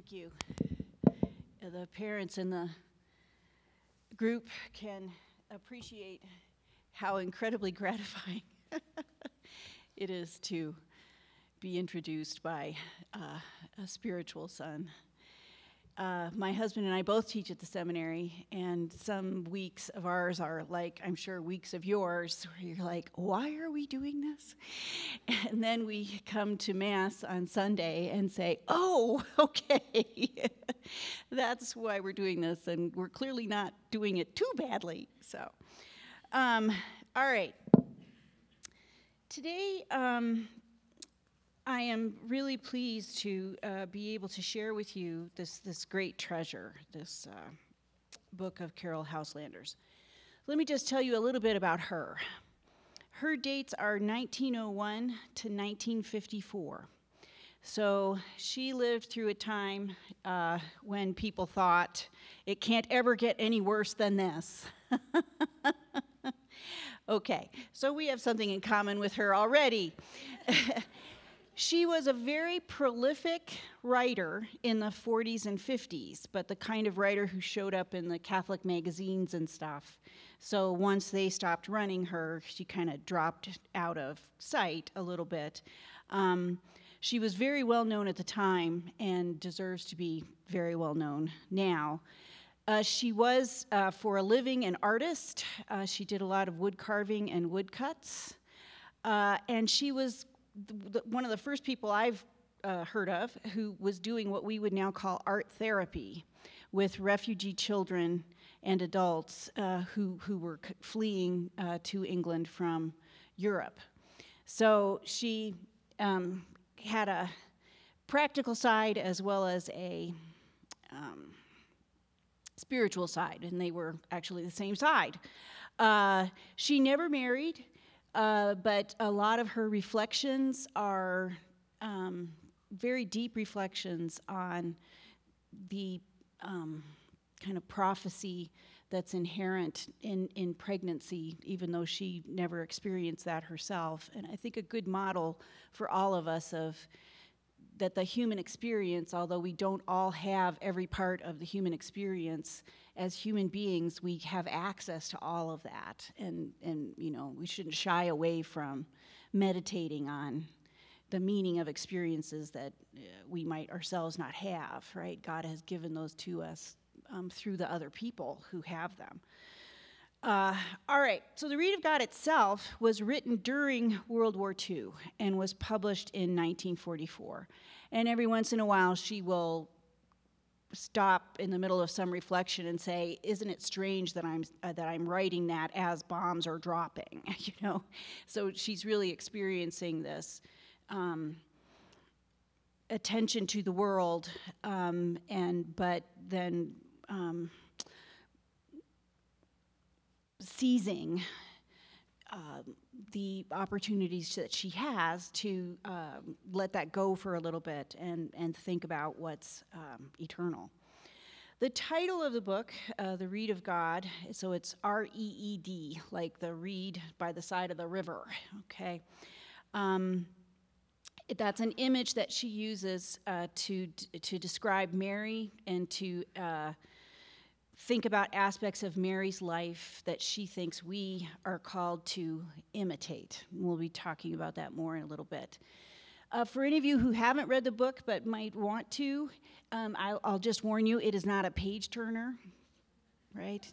Thank you. The parents in the group can appreciate how incredibly gratifying it is to be introduced by uh, a spiritual son. Uh, my husband and I both teach at the seminary, and some weeks of ours are like, I'm sure, weeks of yours, where you're like, why are we doing this? And then we come to Mass on Sunday and say, oh, okay, that's why we're doing this, and we're clearly not doing it too badly. So, um, all right. Today, um, I am really pleased to uh, be able to share with you this, this great treasure, this uh, book of Caryll Houselander's. Let me just tell you a little bit about her. Her dates are 1901 to 1954. So she lived through a time uh, when people thought it can't ever get any worse than this. okay, so we have something in common with her already. She was a very prolific writer in the 40s and 50s, but the kind of writer who showed up in the Catholic magazines and stuff. So once they stopped running her, she kind of dropped out of sight a little bit. Um, she was very well known at the time and deserves to be very well known now. Uh, she was, uh, for a living, an artist. Uh, she did a lot of wood carving and woodcuts. Uh, and she was the, one of the first people I've uh, heard of who was doing what we would now call art therapy with refugee children and adults uh, who, who were c- fleeing uh, to England from Europe. So she um, had a practical side as well as a um, spiritual side, and they were actually the same side. Uh, she never married. Uh, but a lot of her reflections are um, very deep reflections on the um, kind of prophecy that's inherent in, in pregnancy, even though she never experienced that herself. And I think a good model for all of us of that the human experience, although we don't all have every part of the human experience, as human beings, we have access to all of that. And, and you know, we shouldn't shy away from meditating on the meaning of experiences that uh, we might ourselves not have, right? God has given those to us um, through the other people who have them. Uh, all right, so the Reed of God itself was written during World War II and was published in 1944. And every once in a while, she will stop in the middle of some reflection and say, "Isn't it strange that I'm uh, that I'm writing that as bombs are dropping?" you know, so she's really experiencing this um, attention to the world, um, and but then um, seizing uh, the opportunities that she has to um, let that go for a little bit and, and think about what's um, eternal. The title of the book, uh, The Reed of God, so it's R E E D, like the reed by the side of the river, okay? Um, that's an image that she uses uh, to, to describe Mary and to uh, think about aspects of Mary's life that she thinks we are called to imitate. We'll be talking about that more in a little bit. Uh, for any of you who haven't read the book but might want to, um, I'll, I'll just warn you it is not a page turner, right?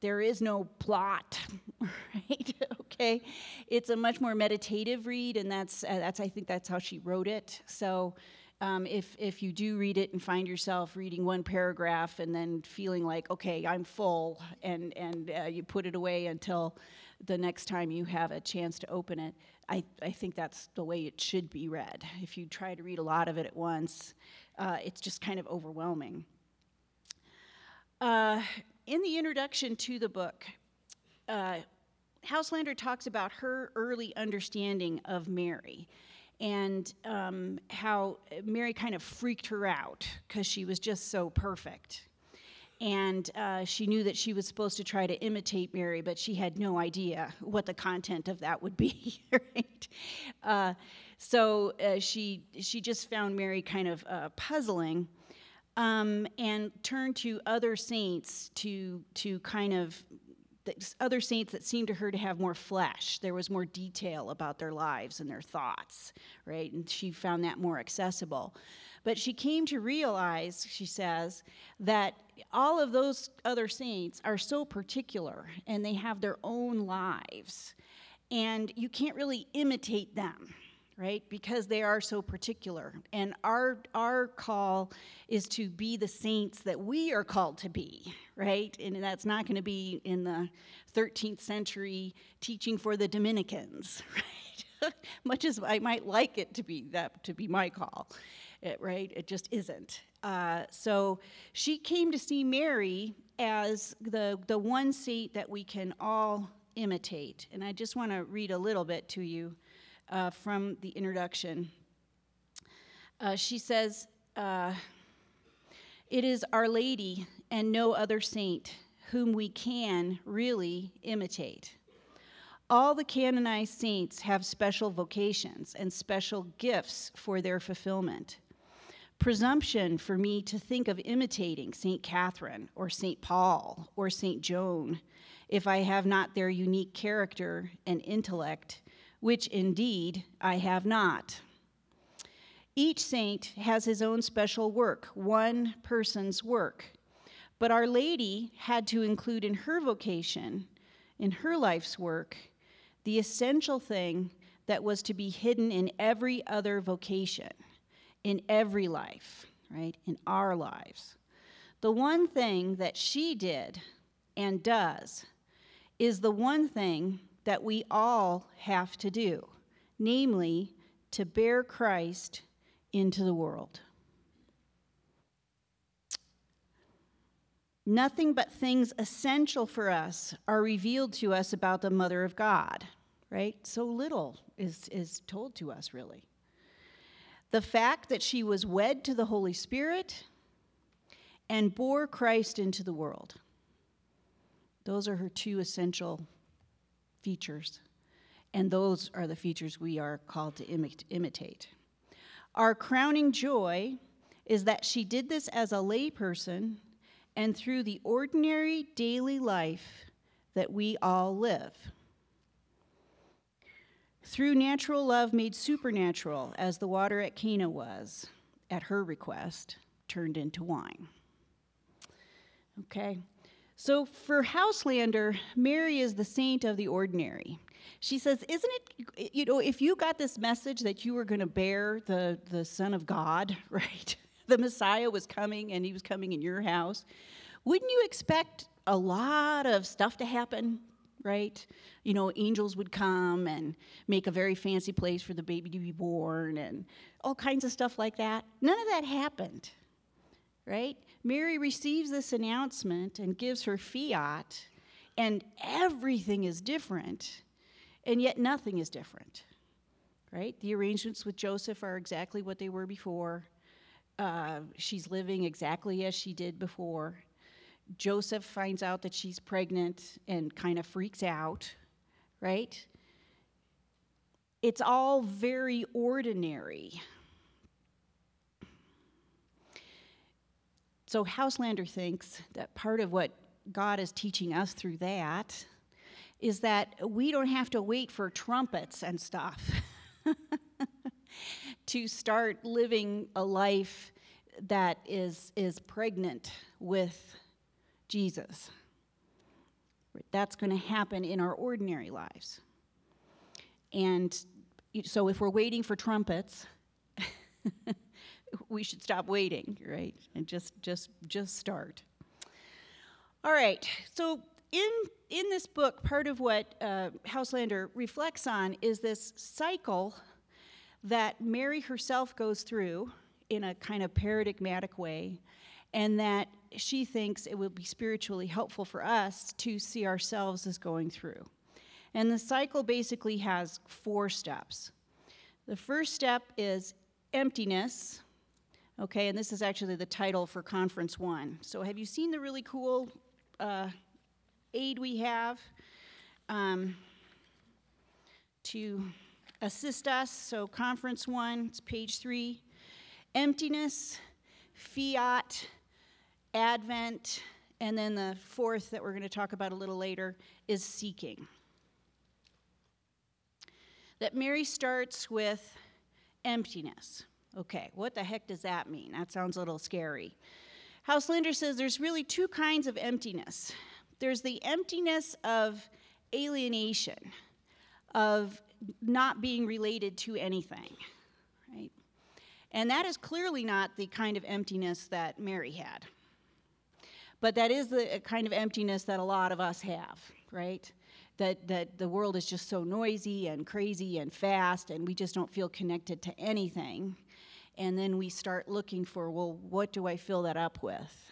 There is no plot, right? okay, it's a much more meditative read, and that's uh, that's I think that's how she wrote it. So um, if, if you do read it and find yourself reading one paragraph and then feeling like, okay, I'm full, and, and uh, you put it away until the next time you have a chance to open it, I, I think that's the way it should be read. If you try to read a lot of it at once, uh, it's just kind of overwhelming. Uh, in the introduction to the book, uh, Houselander talks about her early understanding of Mary and um, how Mary kind of freaked her out because she was just so perfect. And uh, she knew that she was supposed to try to imitate Mary, but she had no idea what the content of that would be. right? Uh, so uh, she she just found Mary kind of uh, puzzling. um, and turn to other saints to, to kind of other saints that seemed to her to have more flesh. There was more detail about their lives and their thoughts, right? And she found that more accessible. But she came to realize, she says, that all of those other saints are so particular and they have their own lives. And you can't really imitate them right? Because they are so particular. And our our call is to be the saints that we are called to be right? And that's not going to be in the 13th century teaching for the dominicans right? Much as i might like it to be that to be my call it, right? It just isn't. Uh, so she came to see mary as the the one saint that we can all imitate. And i just want to read a little bit to you uh, from the introduction. Uh, she says, uh, It is Our Lady and no other saint whom we can really imitate. All the canonized saints have special vocations and special gifts for their fulfillment. Presumption for me to think of imitating St. Catherine or St. Paul or St. Joan if I have not their unique character and intellect which indeed I have not. Each saint has his own special work, one person's work. But Our Lady had to include in her vocation, in her life's work, the essential thing that was to be hidden in every other vocation, in every life, right? In our lives. The one thing that she did and does is the one thing that we all have to do, namely, to bear Christ into the world. Nothing but things essential for us are revealed to us about the Mother of God, right? So little is, is told to us, really. The fact that she was wed to the Holy Spirit and bore Christ into the world. Those are her two essential features. And those are the features we are called to imitate. Our crowning joy is that she did this as a layperson and through the ordinary daily life that we all live. Through natural love made supernatural, as the water at Cana was, at her request, turned into wine. Okay? So for Houselander, Mary is the saint of the ordinary. She says, Isn't it, you know, if you got this message that you were going to bear the, the Son of God, right? The Messiah was coming and he was coming in your house, wouldn't you expect a lot of stuff to happen, right? You know, angels would come and make a very fancy place for the baby to be born and all kinds of stuff like that. None of that happened, right? Mary receives this announcement and gives her fiat, and everything is different, and yet nothing is different, right? The arrangements with Joseph are exactly what they were before. Uh, she's living exactly as she did before. Joseph finds out that she's pregnant and kind of freaks out, right? It's all very ordinary. So Houselander thinks that part of what God is teaching us through that is that we don't have to wait for trumpets and stuff to start living a life that is, is pregnant with Jesus. That's going to happen in our ordinary lives. And so if we're waiting for trumpets, we should stop waiting, right? And just just just start. All right. So in in this book, part of what uh, Houselander reflects on is this cycle that Mary herself goes through in a kind of paradigmatic way, and that she thinks it will be spiritually helpful for us to see ourselves as going through. And the cycle basically has four steps. The first step is emptiness, Okay, and this is actually the title for Conference One. So, have you seen the really cool uh, aid we have um, to assist us? So, Conference One, it's page three. Emptiness fiat, advent, and then the fourth that we're going to talk about a little later is seeking. That Mary starts with emptiness. Okay, what the heck does that mean? That sounds a little scary. Houselander says there's really two kinds of emptiness there's the emptiness of alienation, of not being related to anything, right? And that is clearly not the kind of emptiness that Mary had. But that is the uh, kind of emptiness that a lot of us have, right? That, that the world is just so noisy and crazy and fast, and we just don't feel connected to anything. And then we start looking for, well, what do I fill that up with?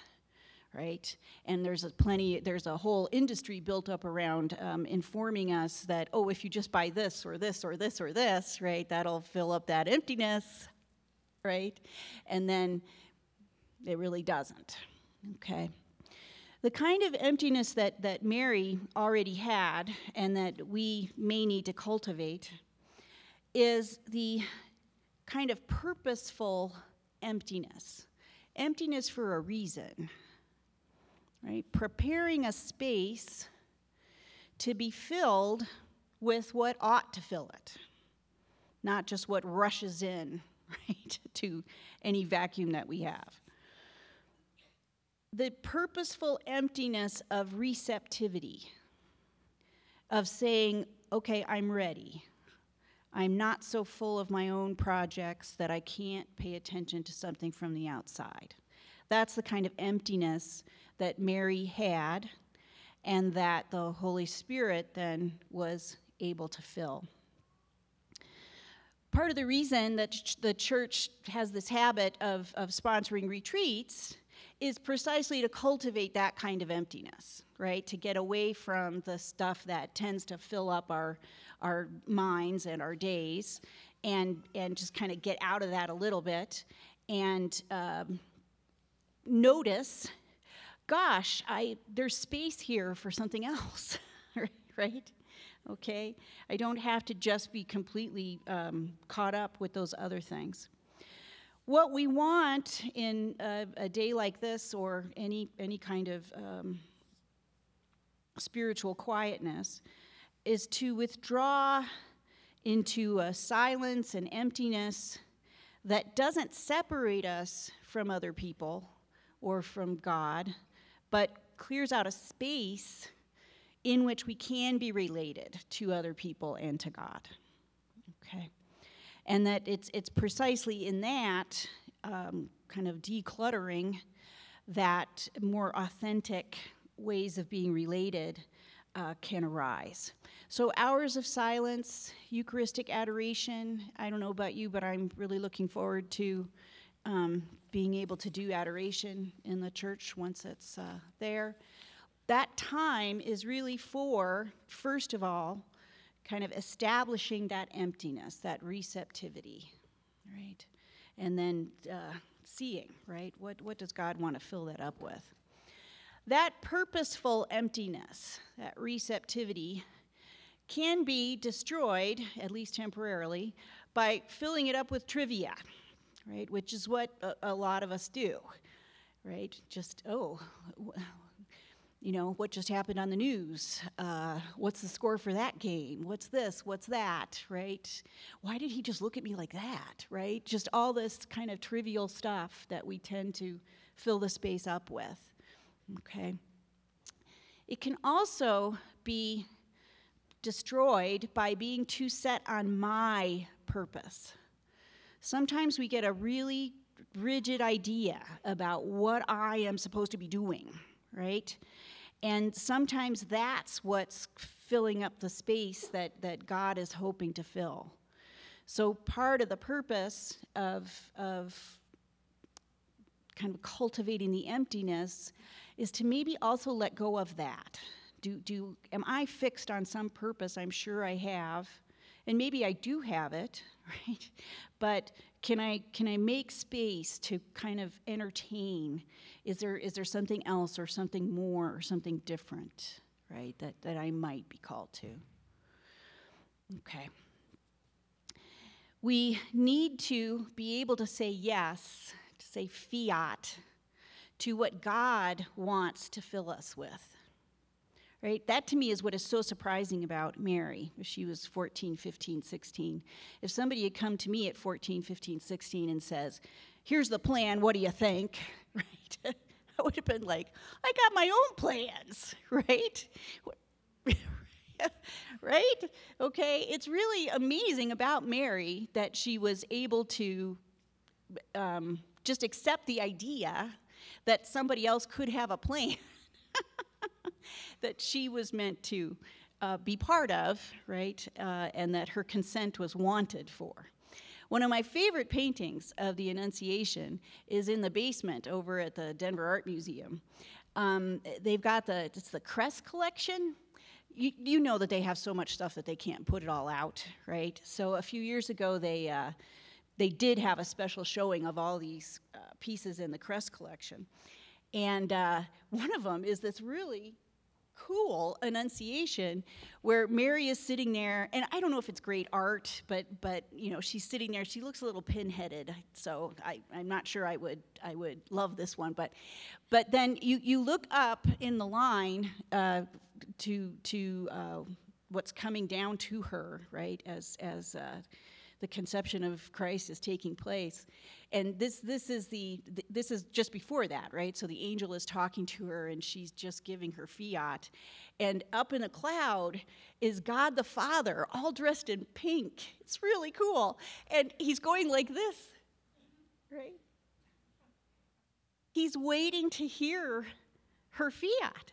right? And there's a plenty, there's a whole industry built up around um, informing us that, oh, if you just buy this or this or this or this, right, that'll fill up that emptiness, right? And then it really doesn't, okay? The kind of emptiness that, that Mary already had and that we may need to cultivate is the kind of purposeful emptiness. Emptiness for a reason, right? Preparing a space to be filled with what ought to fill it, not just what rushes in, right, to any vacuum that we have the purposeful emptiness of receptivity, of saying, okay, I'm ready. I'm not so full of my own projects that I can't pay attention to something from the outside. That's the kind of emptiness that Mary had and that the Holy Spirit then was able to fill. Part of the reason that the church has this habit of, of sponsoring retreats is precisely to cultivate that kind of emptiness, right? To get away from the stuff that tends to fill up our, our minds and our days and, and just kind of get out of that a little bit and um, notice gosh, I, there's space here for something else, right? Okay? I don't have to just be completely um, caught up with those other things. What we want in a, a day like this or any, any kind of um, spiritual quietness is to withdraw into a silence and emptiness that doesn't separate us from other people or from God, but clears out a space in which we can be related to other people and to God. Okay and that it's, it's precisely in that um, kind of decluttering that more authentic ways of being related uh, can arise. So, hours of silence, Eucharistic adoration. I don't know about you, but I'm really looking forward to um, being able to do adoration in the church once it's uh, there. That time is really for, first of all, kind of establishing that emptiness, that receptivity, right? And then uh, seeing, right? What, what does God want to fill that up with? That purposeful emptiness, that receptivity, can be destroyed, at least temporarily, by filling it up with trivia, right? Which is what a, a lot of us do, right? Just, oh, you know, what just happened on the news? Uh, what's the score for that game? What's this? What's that? Right? Why did he just look at me like that? Right? Just all this kind of trivial stuff that we tend to fill the space up with. Okay? It can also be destroyed by being too set on my purpose. Sometimes we get a really rigid idea about what I am supposed to be doing, right? And sometimes that's what's filling up the space that, that God is hoping to fill. So, part of the purpose of, of kind of cultivating the emptiness is to maybe also let go of that. Do, do, am I fixed on some purpose? I'm sure I have. And maybe I do have it, right? But can I can I make space to kind of entertain? Is there is there something else or something more or something different, right? That that I might be called to. Okay. We need to be able to say yes to say fiat, to what God wants to fill us with. Right? That to me is what is so surprising about Mary. If she was 14, 15, 16. If somebody had come to me at 14, 15, 16 and says, Here's the plan, what do you think? Right? I would have been like, I got my own plans, right? right? Okay, it's really amazing about Mary that she was able to um, just accept the idea that somebody else could have a plan that she was meant to uh, be part of, right? Uh, and that her consent was wanted for. One of my favorite paintings of the Annunciation is in the basement over at the Denver Art Museum. Um, they've got the it's the Kress collection. You, you know that they have so much stuff that they can't put it all out, right? So a few years ago, they uh, they did have a special showing of all these uh, pieces in the Kress collection, and uh, one of them is this really cool annunciation where Mary is sitting there, and I don't know if it's great art, but but you know she's sitting there. She looks a little pinheaded, so I, I'm not sure I would I would love this one. But but then you you look up in the line uh, to to uh, what's coming down to her, right? As as uh, the conception of Christ is taking place. And this, this, is the, this is just before that, right? So the angel is talking to her and she's just giving her fiat. And up in a cloud is God the Father, all dressed in pink. It's really cool. And he's going like this, right? He's waiting to hear her fiat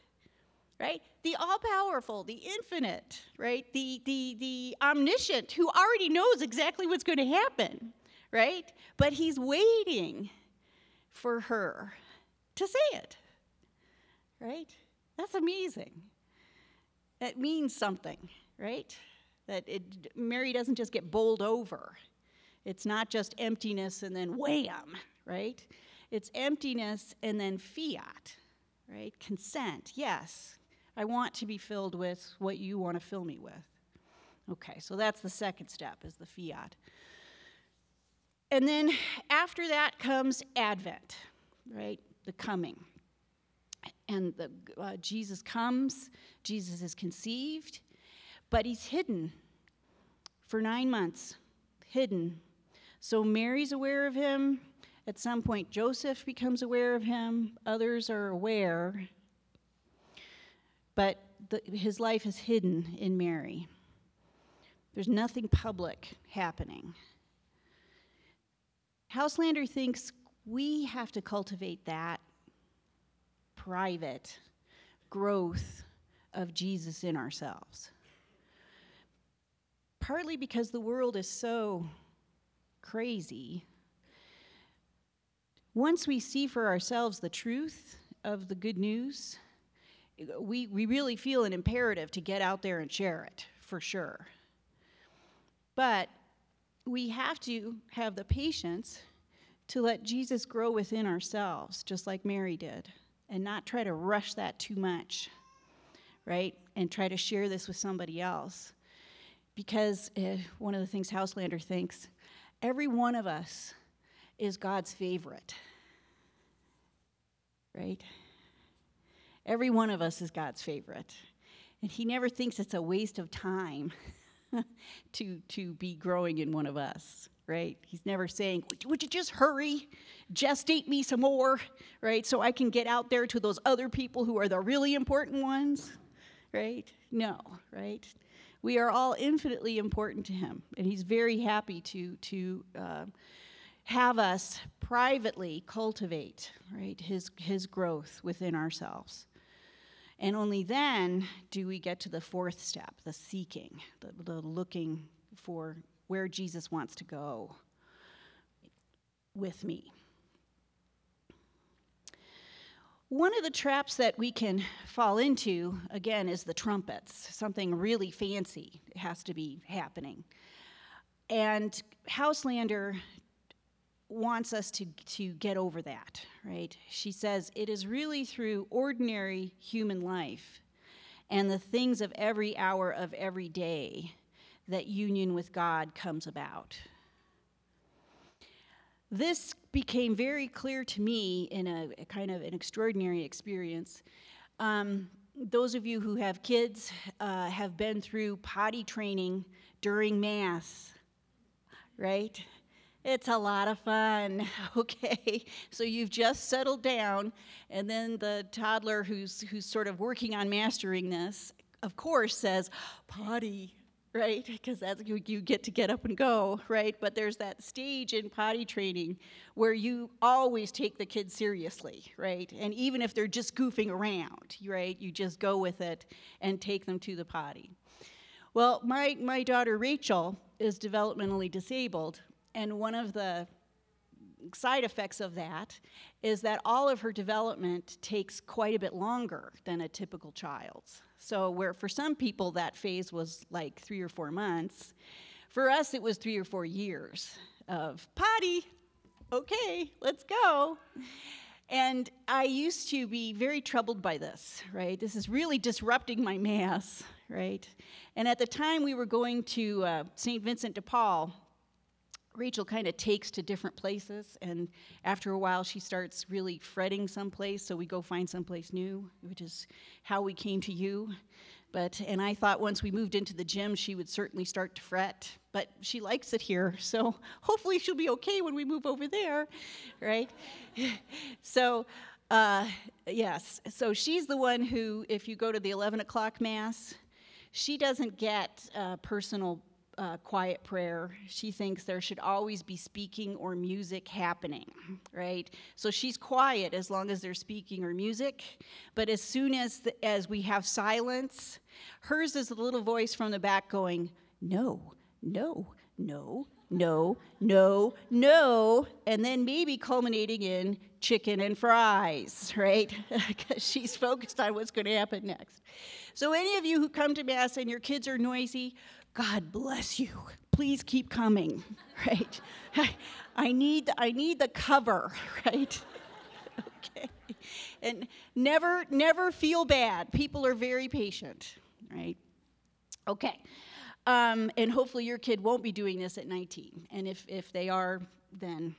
right? The all powerful, the infinite, right? The, the, the omniscient who already knows exactly what's going to happen, right? But he's waiting for her to say it, right? That's amazing. That means something, right? That it, Mary doesn't just get bowled over. It's not just emptiness and then wham, right? It's emptiness and then fiat, right? Consent, yes. I want to be filled with what you want to fill me with. Okay, so that's the second step is the fiat. And then after that comes Advent, right? The coming. And the, uh, Jesus comes, Jesus is conceived, but he's hidden for nine months, hidden. So Mary's aware of him. At some point, Joseph becomes aware of him. Others are aware but the, his life is hidden in Mary. There's nothing public happening. Houselander thinks we have to cultivate that private growth of Jesus in ourselves. Partly because the world is so crazy. Once we see for ourselves the truth of the good news, we, we really feel an imperative to get out there and share it, for sure. But we have to have the patience to let Jesus grow within ourselves, just like Mary did, and not try to rush that too much, right? And try to share this with somebody else. Because uh, one of the things Houselander thinks every one of us is God's favorite, right? Every one of us is God's favorite. And He never thinks it's a waste of time to, to be growing in one of us, right? He's never saying, would, you just hurry, gestate me some more, right? So I can get out there to those other people who are the really important ones, right? No, right? We are all infinitely important to Him, and He's very happy to, to uh, have us privately cultivate, right, His, his growth within ourselves. And only then do we get to the fourth step, the seeking, the, the looking for where Jesus wants to go with me. One of the traps that we can fall into, again, is the trumpets. Something really fancy has to be happening. And Houselander wants us to, to get over that, right? She says, It is really through ordinary human life and the things of every hour of every day that union with God comes about. this became very clear to me in a, a kind of an extraordinary experience. Um, those of you who have kids uh, have been through potty training during Mass, right? It's a lot of fun, okay? So you've just settled down, and then the toddler who's, who's sort of working on mastering this, of course, says, potty, right? Because that's you, you get to get up and go, right? But there's that stage in potty training where you always take the kid seriously, right? And even if they're just goofing around, right, you just go with it and take them to the potty. Well, my, my daughter Rachel is developmentally disabled, and one of the side effects of that is that all of her development takes quite a bit longer than a typical child's. So, where for some people that phase was like three or four months, for us it was three or four years of potty, okay, let's go. And I used to be very troubled by this, right? This is really disrupting my mass, right? And at the time we were going to uh, St. Vincent de Paul, Rachel kind of takes to different places, and after a while, she starts really fretting someplace, so we go find someplace new, which is how we came to you. But, and I thought once we moved into the gym, she would certainly start to fret, but she likes it here, so hopefully she'll be okay when we move over there, right? so, uh, yes, so she's the one who, if you go to the 11 o'clock Mass, she doesn't get uh, personal uh, quiet prayer. She thinks there should always be speaking or music happening, right? So she's quiet as long as there's speaking or music. But as soon as, the, as we have silence, hers is a little voice from the back going, no, no, no, no, no, no, and then maybe culminating in chicken and fries, right? Because she's focused on what's going to happen next. So, any of you who come to Mass and your kids are noisy, God bless you. Please keep coming, right? I need, I need the cover, right? okay. And never, never feel bad. People are very patient, right? Okay. Um, and hopefully your kid won't be doing this at 19. And if, if they are, then,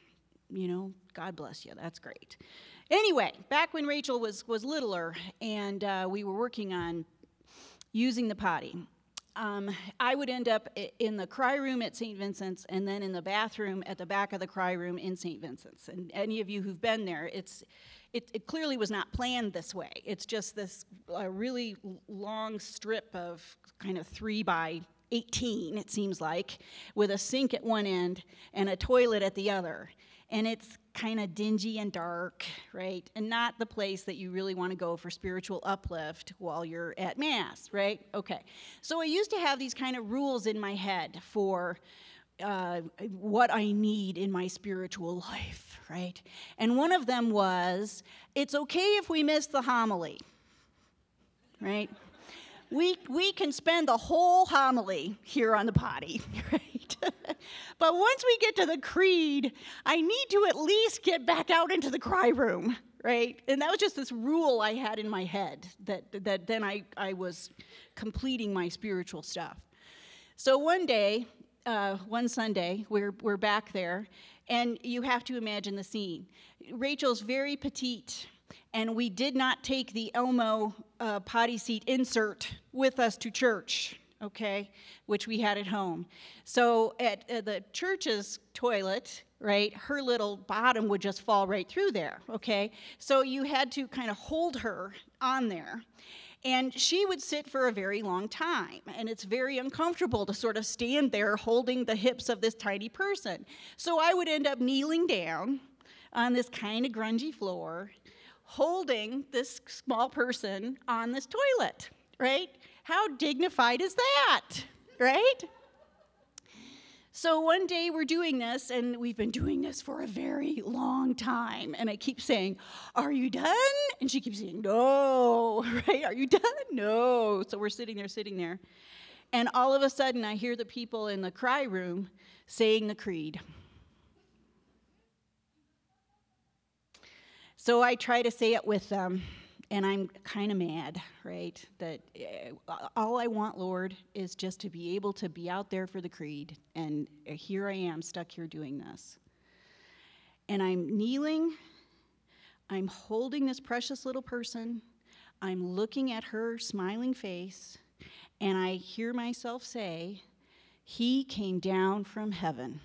you know, God bless you. That's great. Anyway, back when Rachel was, was littler and uh, we were working on using the potty, um, I would end up in the cry room at St. Vincent's and then in the bathroom at the back of the cry room in St. Vincent's. And any of you who've been there, it's it, it clearly was not planned this way. It's just this uh, really long strip of kind of three by 18, it seems like, with a sink at one end and a toilet at the other. And it's kind of dingy and dark, right? And not the place that you really want to go for spiritual uplift while you're at Mass, right? Okay. So I used to have these kind of rules in my head for uh, what I need in my spiritual life, right? And one of them was it's okay if we miss the homily, right? we, we can spend the whole homily here on the potty, right? but once we get to the creed, I need to at least get back out into the cry room, right? And that was just this rule I had in my head that, that then I, I was completing my spiritual stuff. So one day, uh, one Sunday, we're, we're back there, and you have to imagine the scene. Rachel's very petite and we did not take the Elmo uh, potty seat insert with us to church, okay, which we had at home. So at the church's toilet, right, her little bottom would just fall right through there, okay? So you had to kind of hold her on there. And she would sit for a very long time, and it's very uncomfortable to sort of stand there holding the hips of this tiny person. So I would end up kneeling down on this kind of grungy floor holding this small person on this toilet, right? How dignified is that, right? So one day we're doing this, and we've been doing this for a very long time. And I keep saying, Are you done? And she keeps saying, No, right? Are you done? No. So we're sitting there, sitting there. And all of a sudden, I hear the people in the cry room saying the creed. So I try to say it with them, and I'm kind of mad, right? That uh, all I want, Lord, is just to be able to be out there for the creed, and here I am stuck here doing this. And I'm kneeling, I'm holding this precious little person, I'm looking at her smiling face, and I hear myself say, He came down from heaven.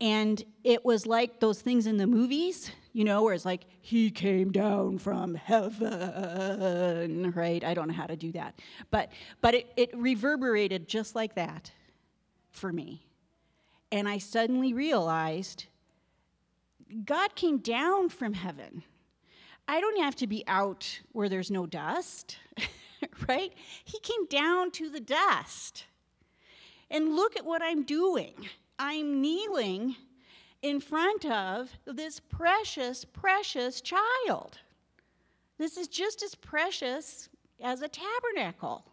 And it was like those things in the movies, you know, where it's like, he came down from heaven, right? I don't know how to do that. But, but it, it reverberated just like that for me. And I suddenly realized God came down from heaven. I don't have to be out where there's no dust, right? He came down to the dust. And look at what I'm doing. I'm kneeling in front of this precious, precious child. This is just as precious as a tabernacle,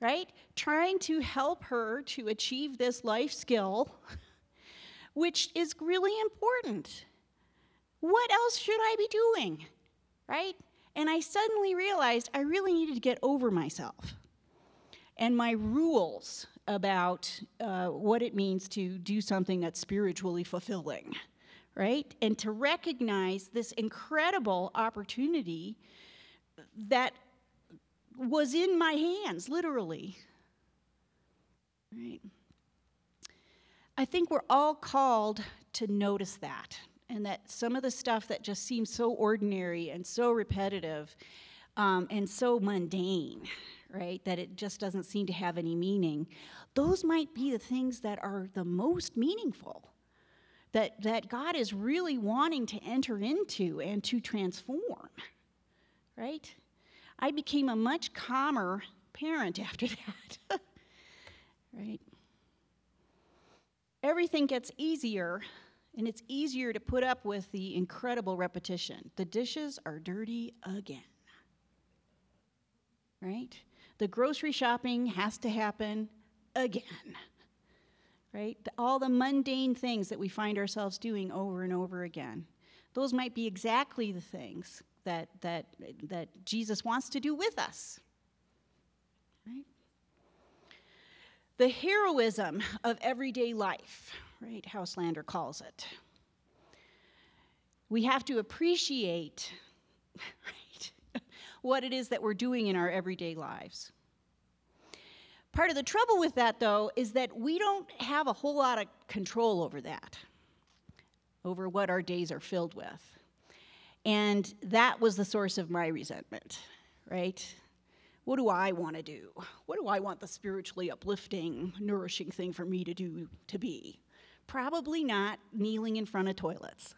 right? Trying to help her to achieve this life skill, which is really important. What else should I be doing, right? And I suddenly realized I really needed to get over myself and my rules about uh, what it means to do something that's spiritually fulfilling, right? And to recognize this incredible opportunity that was in my hands, literally. Right? I think we're all called to notice that, and that some of the stuff that just seems so ordinary and so repetitive um, and so mundane, right? That it just doesn't seem to have any meaning. Those might be the things that are the most meaningful. That, that God is really wanting to enter into and to transform, right? I became a much calmer parent after that, right? Everything gets easier, and it's easier to put up with the incredible repetition. The dishes are dirty again, right? The grocery shopping has to happen again. Right? All the mundane things that we find ourselves doing over and over again. Those might be exactly the things that, that, that Jesus wants to do with us. Right? The heroism of everyday life, right? Houselander calls it. We have to appreciate, what it is that we're doing in our everyday lives. Part of the trouble with that, though, is that we don't have a whole lot of control over that, over what our days are filled with. And that was the source of my resentment, right? What do I want to do? What do I want the spiritually uplifting, nourishing thing for me to do to be? Probably not kneeling in front of toilets.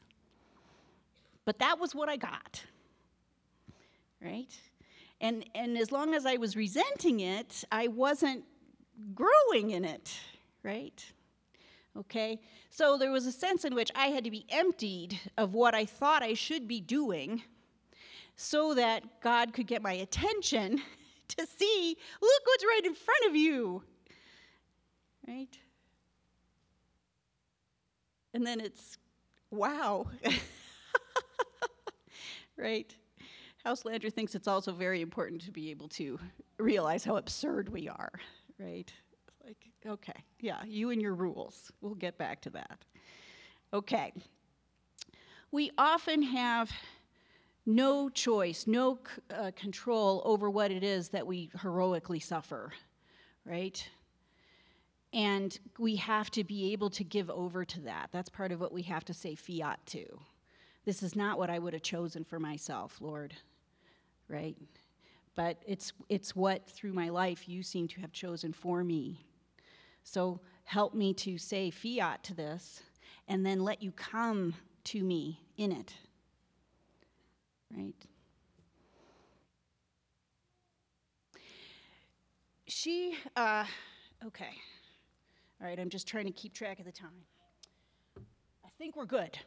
But that was what I got right? And, and as long as I was resenting it, I wasn't growing in it, right? Okay? So there was a sense in which I had to be emptied of what I thought I should be doing so that God could get my attention to see, look what's right in front of you. Right? And then it's, wow. right? Houselander thinks it's also very important to be able to realize how absurd we are, right? Like, okay, yeah, you and your rules. We'll get back to that. Okay. We often have no choice, no uh, control over what it is that we heroically suffer, right? And we have to be able to give over to that. That's part of what we have to say fiat to. This is not what I would have chosen for myself, Lord right? But it's, it's what through my life you seem to have chosen for me. So help me to say fiat to this and then let you come to me in it. Right? She, uh, okay. All right, I'm just trying to keep track of the time. I think we're good.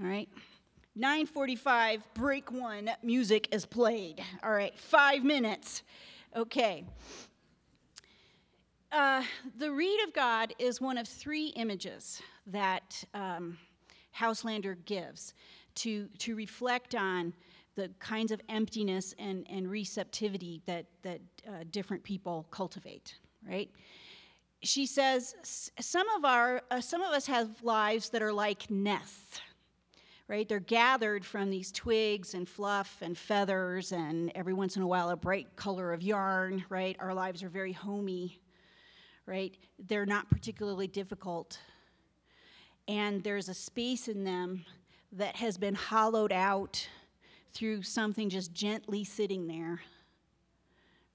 All right. 9:45, break one, music is played. All right, five minutes. Okay. Uh, the reed of God is one of three images that um, Houselander gives to, to reflect on the kinds of emptiness and, and receptivity that, that uh, different people cultivate, right? she says some of our uh, some of us have lives that are like nests right? They're gathered from these twigs and fluff and feathers and every once in a while a bright color of yarn right? Our lives are very homey right? They're not particularly difficult. And there's a space in them that has been hollowed out through something just gently sitting there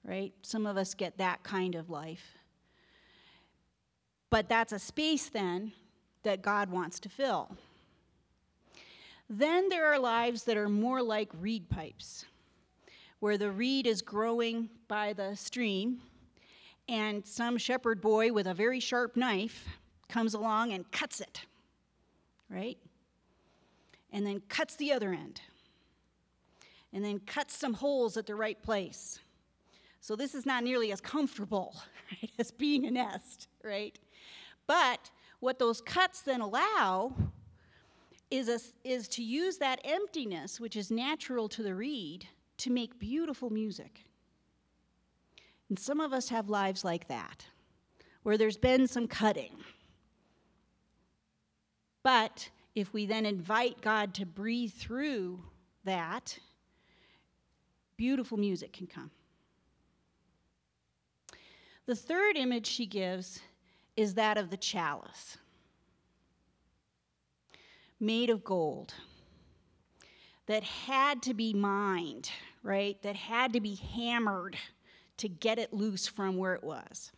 right? Some of us get that kind of life. But that's a space then that God wants to fill. Then there are lives that are more like reed pipes, where the reed is growing by the stream, and some shepherd boy with a very sharp knife comes along and cuts it, right? And then cuts the other end, and then cuts some holes at the right place. So this is not nearly as comfortable right, as being a nest, right? But what those cuts then allow is, a, is to use that emptiness, which is natural to the reed, to make beautiful music. And some of us have lives like that, where there's been some cutting. But if we then invite God to breathe through that, beautiful music can come. The third image she gives is that of the chalice, made of gold, that had to be mined, right? That had to be hammered to get it loose from where it was.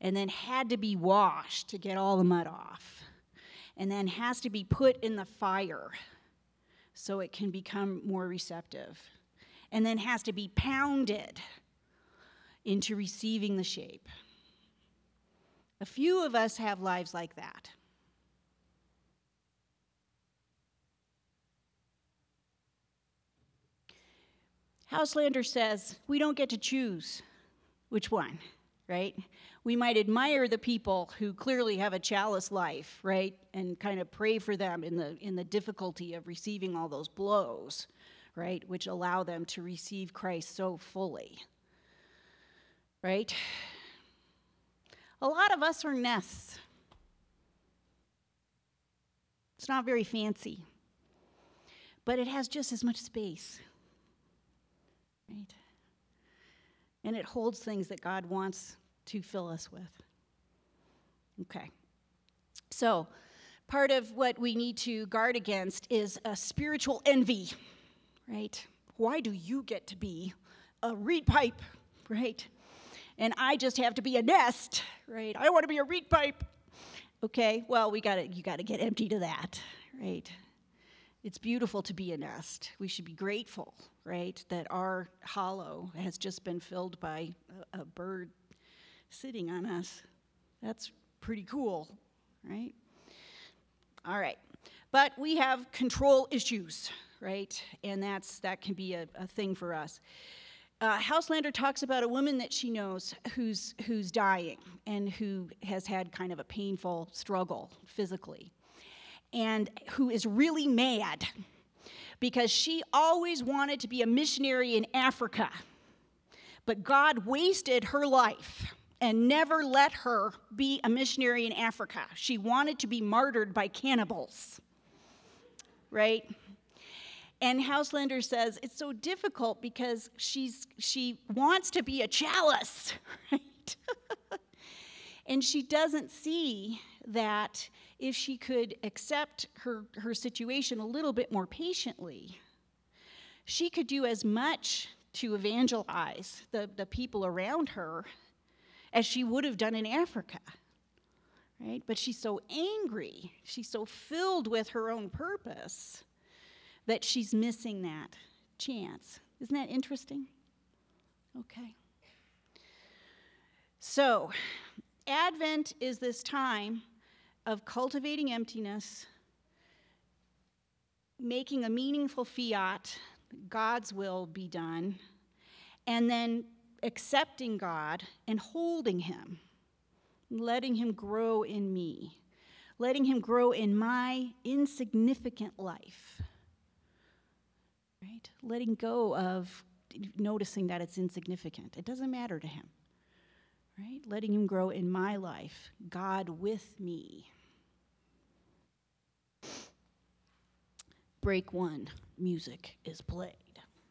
And then had to be washed to get all the mud off. And then has to be put in the fire so it can become more receptive. And then has to be pounded into receiving the shape. A few of us have lives like that. Houselander says we don't get to choose which one, right? We might admire the people who clearly have a chalice life, right? And kind of pray for them in the in the difficulty of receiving all those blows, right? Which allow them to receive Christ so fully. Right? A lot of us are nests. It's not very fancy, but it has just as much space. Right? And it holds things that God wants to fill us with. Okay. So, part of what we need to guard against is a spiritual envy, right? Why do you get to be a reed pipe, right? and I just have to be a nest, right? I want to be a reed pipe. Okay, well, we got to you got to get empty to that, right? It's beautiful to be a nest. We should be grateful, right, that our hollow has just been filled by a, a bird sitting on us. That's pretty cool, right? All right. But we have control issues, right? And that's that can be a, a thing for us uh, Houselander talks about a woman that she knows who's, who's dying and who has had kind of a painful struggle physically, and who is really mad because she always wanted to be a missionary in Africa, but God wasted her life and never let her be a missionary in Africa. She wanted to be martyred by cannibals, right? And Houselander says it's so difficult because she's she wants to be a chalice, right? and she doesn't see that if she could accept her, her situation a little bit more patiently, she could do as much to evangelize the, the people around her as she would have done in Africa. Right? But she's so angry, she's so filled with her own purpose that she's missing that chance. Isn't that interesting? Okay. So, Advent is this time of cultivating emptiness, making a meaningful fiat, God's will be done, and then accepting God and holding Him, letting Him grow in me, letting Him grow in my insignificant life right? Letting go of noticing that it's insignificant. It doesn't matter to him, right? Letting Him grow in my life, God with me. Break one, music is play.